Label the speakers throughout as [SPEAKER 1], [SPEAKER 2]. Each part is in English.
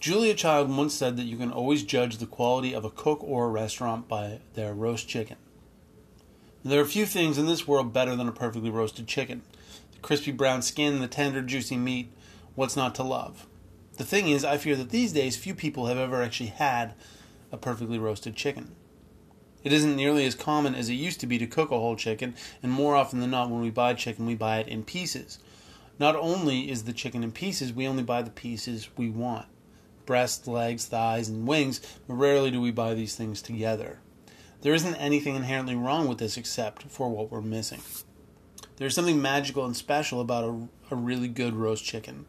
[SPEAKER 1] Julia Child once said that you can always judge the quality of a cook or a restaurant by their roast chicken. There are few things in this world better than a perfectly roasted chicken. The crispy brown skin, the tender, juicy meat, what's not to love? The thing is, I fear that these days few people have ever actually had a perfectly roasted chicken. It isn't nearly as common as it used to be to cook a whole chicken, and more often than not, when we buy chicken, we buy it in pieces. Not only is the chicken in pieces, we only buy the pieces we want breasts, legs, thighs, and wings, but rarely do we buy these things together. There isn't anything inherently wrong with this except for what we're missing. There's something magical and special about a, a really good roast chicken.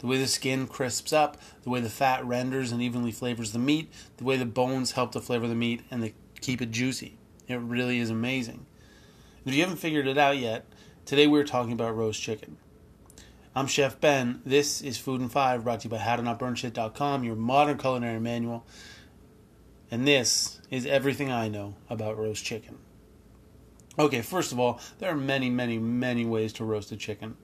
[SPEAKER 1] The way the skin crisps up, the way the fat renders and evenly flavors the meat, the way the bones help to flavor the meat and they keep it juicy. It really is amazing. If you haven't figured it out yet, today we're talking about roast chicken. I'm Chef Ben. This is Food and Five, brought to you by HowToNotBurnShit.com, your modern culinary manual. And this is everything I know about roast chicken. Okay, first of all, there are many, many, many ways to roast a chicken.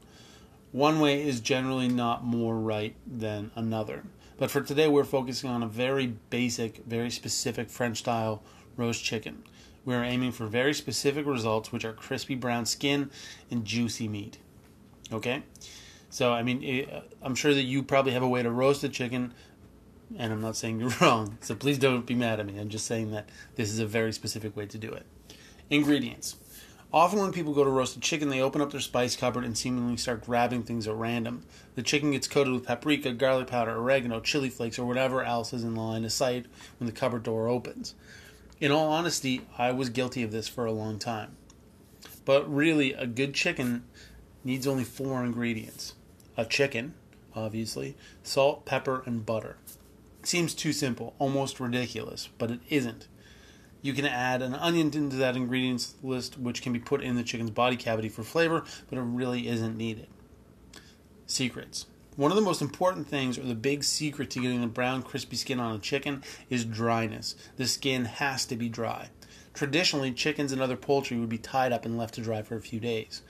[SPEAKER 1] One way is generally not more right than another. But for today, we're focusing on a very basic, very specific French style roast chicken. We're aiming for very specific results, which are crispy brown skin and juicy meat. Okay? So, I mean, it, I'm sure that you probably have a way to roast a chicken, and I'm not saying you're wrong. So please don't be mad at me. I'm just saying that this is a very specific way to do it. Ingredients. Often, when people go to roast a chicken, they open up their spice cupboard and seemingly start grabbing things at random. The chicken gets coated with paprika, garlic powder, oregano, chili flakes, or whatever else is in the line of sight when the cupboard door opens. In all honesty, I was guilty of this for a long time. But really, a good chicken needs only four ingredients a chicken, obviously, salt, pepper, and butter. Seems too simple, almost ridiculous, but it isn't. You can add an onion into that ingredients list, which can be put in the chicken's body cavity for flavor, but it really isn't needed. Secrets. One of the most important things, or the big secret to getting the brown, crispy skin on a chicken, is dryness. The skin has to be dry. Traditionally, chickens and other poultry would be tied up and left to dry for a few days.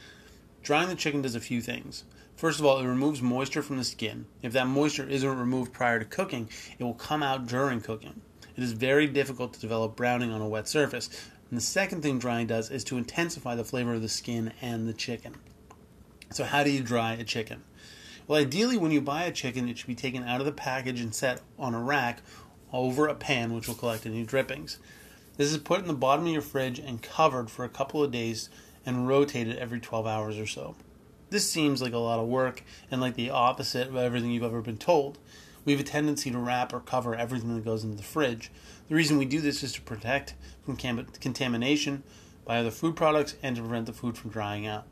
[SPEAKER 1] Drying the chicken does a few things. First of all, it removes moisture from the skin. If that moisture isn't removed prior to cooking, it will come out during cooking. It is very difficult to develop browning on a wet surface. And the second thing drying does is to intensify the flavor of the skin and the chicken. So, how do you dry a chicken? Well, ideally, when you buy a chicken, it should be taken out of the package and set on a rack over a pan, which will collect any drippings. This is put in the bottom of your fridge and covered for a couple of days and rotate it every 12 hours or so. This seems like a lot of work and like the opposite of everything you've ever been told. We have a tendency to wrap or cover everything that goes into the fridge. The reason we do this is to protect from cam- contamination by other food products and to prevent the food from drying out.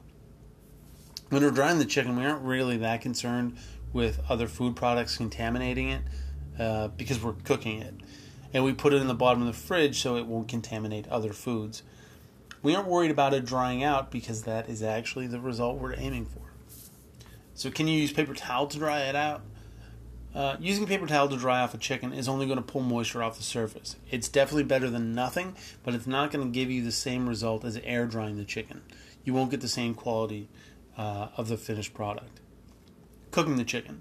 [SPEAKER 1] When we're drying the chicken, we aren't really that concerned with other food products contaminating it uh, because we're cooking it. And we put it in the bottom of the fridge so it won't contaminate other foods. We aren't worried about it drying out because that is actually the result we're aiming for. So, can you use paper towel to dry it out? Uh, using paper towel to dry off a chicken is only going to pull moisture off the surface. It's definitely better than nothing, but it's not going to give you the same result as air drying the chicken. You won't get the same quality uh, of the finished product. Cooking the chicken.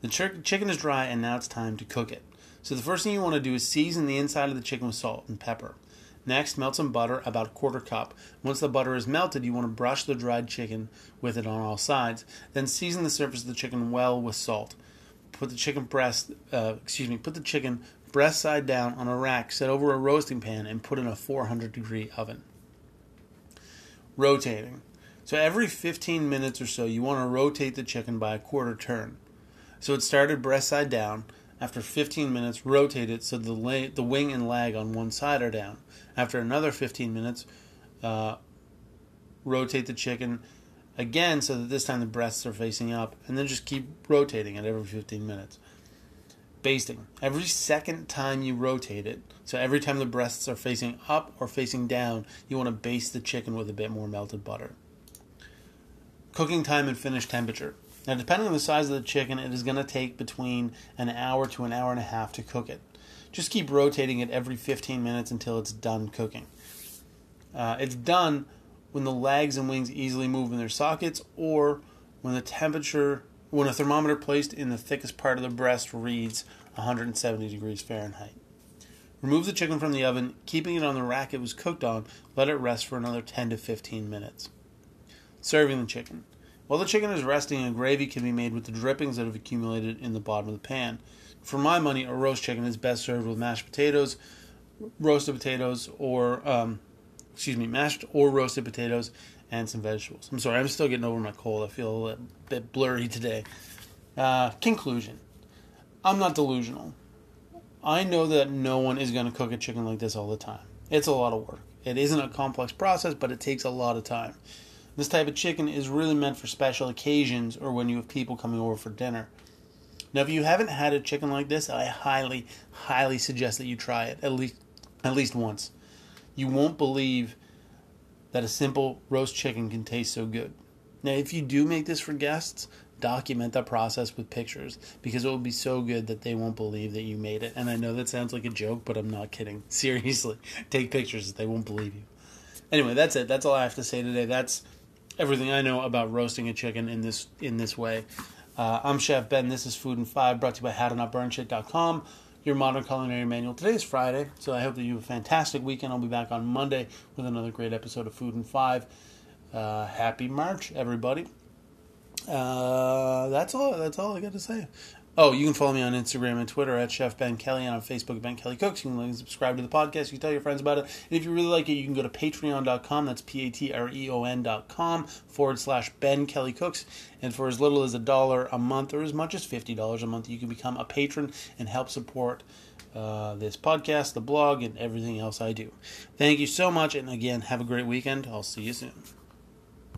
[SPEAKER 1] The ch- chicken is dry and now it's time to cook it. So, the first thing you want to do is season the inside of the chicken with salt and pepper. Next, melt some butter, about a quarter cup. Once the butter is melted, you want to brush the dried chicken with it on all sides. Then season the surface of the chicken well with salt. Put the chicken breast, uh, excuse me, put the chicken breast side down on a rack set over a roasting pan and put in a 400 degree oven. Rotating. So every 15 minutes or so, you want to rotate the chicken by a quarter turn. So it started breast side down. After 15 minutes, rotate it so the, la- the wing and leg on one side are down. After another 15 minutes, uh, rotate the chicken again so that this time the breasts are facing up, and then just keep rotating it every 15 minutes. Basting. Every second time you rotate it, so every time the breasts are facing up or facing down, you want to baste the chicken with a bit more melted butter. Cooking time and finish temperature. Now, depending on the size of the chicken, it is going to take between an hour to an hour and a half to cook it. Just keep rotating it every 15 minutes until it's done cooking. Uh, it's done when the legs and wings easily move in their sockets or when the temperature when a thermometer placed in the thickest part of the breast reads 170 degrees Fahrenheit. Remove the chicken from the oven, keeping it on the rack it was cooked on. Let it rest for another 10 to 15 minutes. Serving the chicken. While the chicken is resting, a gravy can be made with the drippings that have accumulated in the bottom of the pan. For my money, a roast chicken is best served with mashed potatoes, roasted potatoes, or um, excuse me, mashed or roasted potatoes and some vegetables. I'm sorry, I'm still getting over my cold. I feel a bit blurry today. Uh, conclusion I'm not delusional. I know that no one is going to cook a chicken like this all the time. It's a lot of work. It isn't a complex process, but it takes a lot of time. This type of chicken is really meant for special occasions or when you have people coming over for dinner. Now, if you haven't had a chicken like this, I highly, highly suggest that you try it at least, at least once. You won't believe that a simple roast chicken can taste so good. Now, if you do make this for guests, document the process with pictures because it will be so good that they won't believe that you made it. And I know that sounds like a joke, but I'm not kidding. Seriously, take pictures; they won't believe you. Anyway, that's it. That's all I have to say today. That's everything I know about roasting a chicken in this in this way. Uh, I'm Chef Ben. This is Food and Five, brought to you by HowToNotBurnShit.com your modern culinary manual. Today is Friday, so I hope that you have a fantastic weekend. I'll be back on Monday with another great episode of Food and Five. Uh, happy March, everybody. Uh, that's all. That's all I got to say. Oh, you can follow me on Instagram and Twitter at Chef Ben Kelly and on Facebook Ben Kelly Cooks. You can subscribe to the podcast. You can tell your friends about it. And if you really like it, you can go to patreon.com. That's P A T R E O N.com forward slash Ben Kelly Cooks. And for as little as a dollar a month or as much as $50 a month, you can become a patron and help support uh, this podcast, the blog, and everything else I do. Thank you so much. And again, have a great weekend. I'll see you soon.